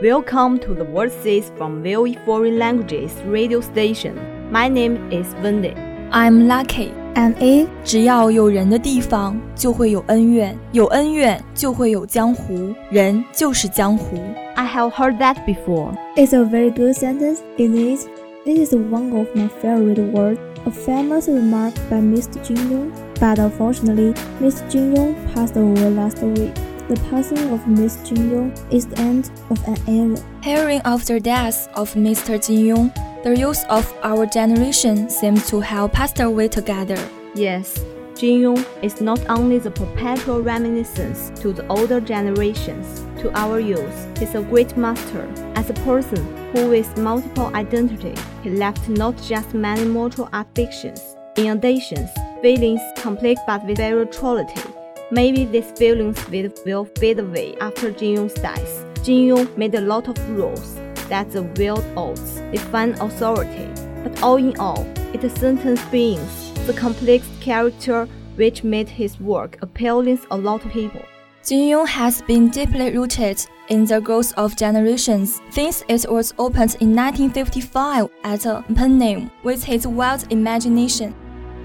Welcome to the World Says from VOE Foreign Languages radio station. My name is Wendy. I'm lucky And A，只要有人的地方就会有恩怨，有恩怨就会有江湖，人就是江湖。 I have heard that before. It's a very good sentence, isn't it? This is one of my favorite words, a famous remark by Mr. Jin Yong. But unfortunately, Mr. Jin Yong passed away last week. The passing of Mr. Jin Yong is the end of an era. Hearing of the death of Mr. Jin Yong, the youth of our generation seems to have passed away together. Yes, Jin Yong is not only the perpetual reminiscence to the older generations, to our youth, he's a great master. As a person who with multiple identity, he left not just many martial art fictions. In addition, feelings complete but with spirituality. Maybe these feelings will, will fade away after Jin Yong's death. Jin Yong made a lot of rules that the wild oats define authority, but all in all, it sentence beings the complex character which made his work appealing to a lot of people. Jin Yong has been deeply rooted in the growth of generations since it was opened in 1955 at a pen name with his wild imagination.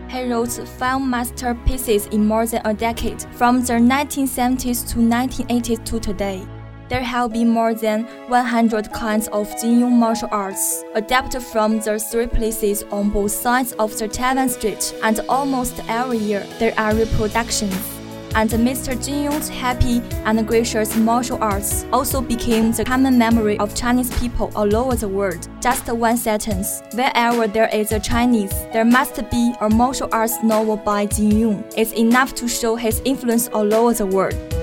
He wrote five masterpieces in more than a decade, from the 1970s to 1980s to today. There have been more than 100 kinds of Jin Yong martial arts, adapted from the three places on both sides of the Taiwan Strait, and almost every year there are reproductions. And Mr. Jin Yong's happy and gracious martial arts also became the common memory of Chinese people all over the world. Just one sentence. Wherever there is a Chinese, there must be a martial arts novel by Jin Yong. It's enough to show his influence all over the world.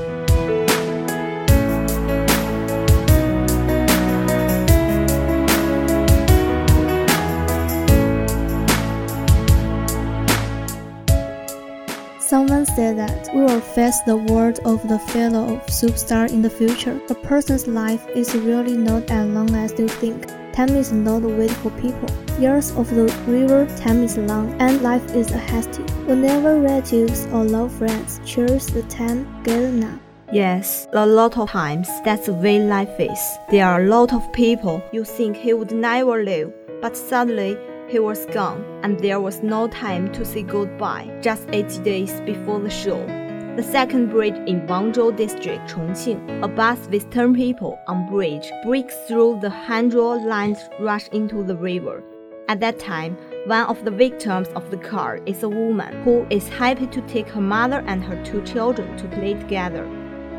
Face the world of the fellow superstar in the future. A person's life is really not as long as you think. Time is not wait for people. Years of the river, time is long, and life is a hasty. Whenever relatives or loved friends choose the time, get now. Yes, a lot of times that's the way life is. There are a lot of people you think he would never live, but suddenly he was gone, and there was no time to say goodbye, just 80 days before the show. The second bridge in Wanzhou district, Chongqing, a bus with 10 people on bridge breaks through the Hanzhou lines rush into the river. At that time, one of the victims of the car is a woman who is happy to take her mother and her two children to play together.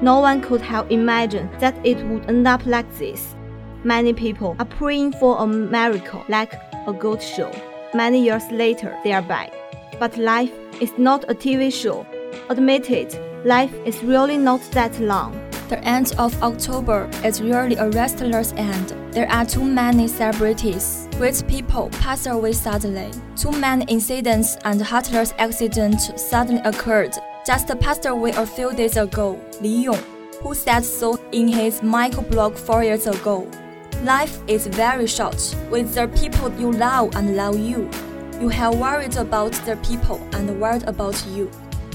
No one could have imagined that it would end up like this. Many people are praying for a miracle like a goat show. Many years later, they are back. But life is not a TV show. Admit it, life is really not that long. The end of October is really a restless end. There are too many celebrities. Great people pass away suddenly. Too many incidents and heartless accidents suddenly occurred. Just passed away a few days ago, Li Yong, who said so in his microblog four years ago. Life is very short with the people you love and love you. You have worried about the people and worried about you.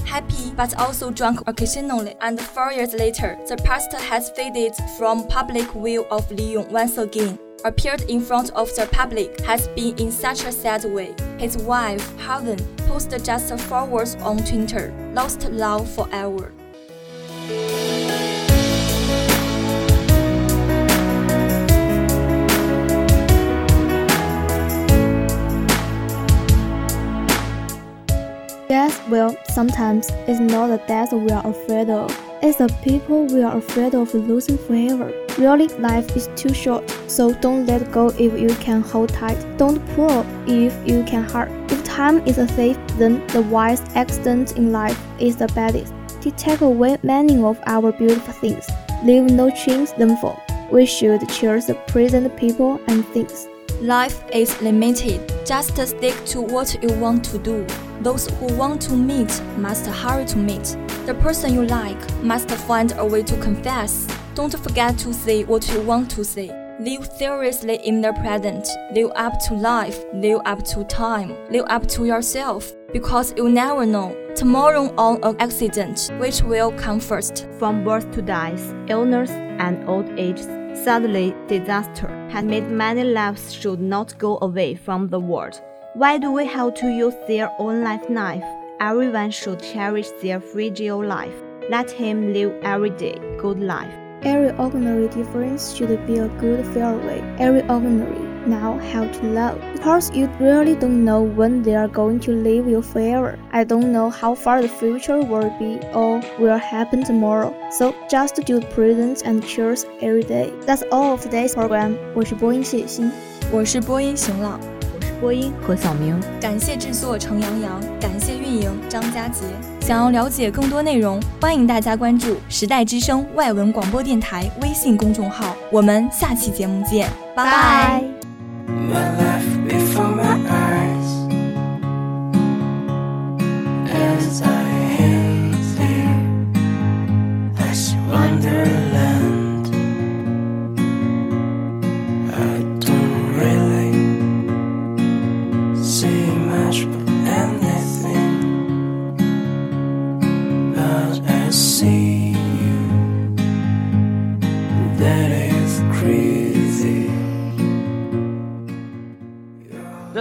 Happy but also drunk occasionally, and four years later, the pastor has faded from public view of Li Yong once again. Appeared in front of the public has been in such a sad way. His wife, Ha Wen, posted just four words on Twitter Lost love forever. Well, sometimes it's not the death we are afraid of. It's the people we are afraid of losing forever. Really, life is too short, so don't let go if you can hold tight. Don't pull if you can hurt. If time is a thief, then the wise accident in life is the baddest. To take away many of our beautiful things, leave no chains them for. We should cherish the present people and things. Life is limited. Just stick to what you want to do. Those who want to meet must hurry to meet. The person you like must find a way to confess. Don't forget to say what you want to say. Live seriously in the present. Live up to life. Live up to time. Live up to yourself. Because you never know. Tomorrow on an accident, which will come first? From birth to death, illness and old age, suddenly disaster has made many lives should not go away from the world. Why do we have to use their own life knife? Everyone should cherish their fragile life. Let him live every day good life. Every ordinary difference should be a good fairway. Every ordinary now how to love. Because you really don't know when they are going to leave you forever. I don't know how far the future will be or will happen tomorrow. So just do presents and cheers every day. That's all of today's program. 我是播音谢欣，我是播音邢朗。播音何小明。感谢制作程洋洋，感谢运营张佳杰。想要了解更多内容，欢迎大家关注时代之声外文广播电台微信公众号。我们下期节目见，拜拜。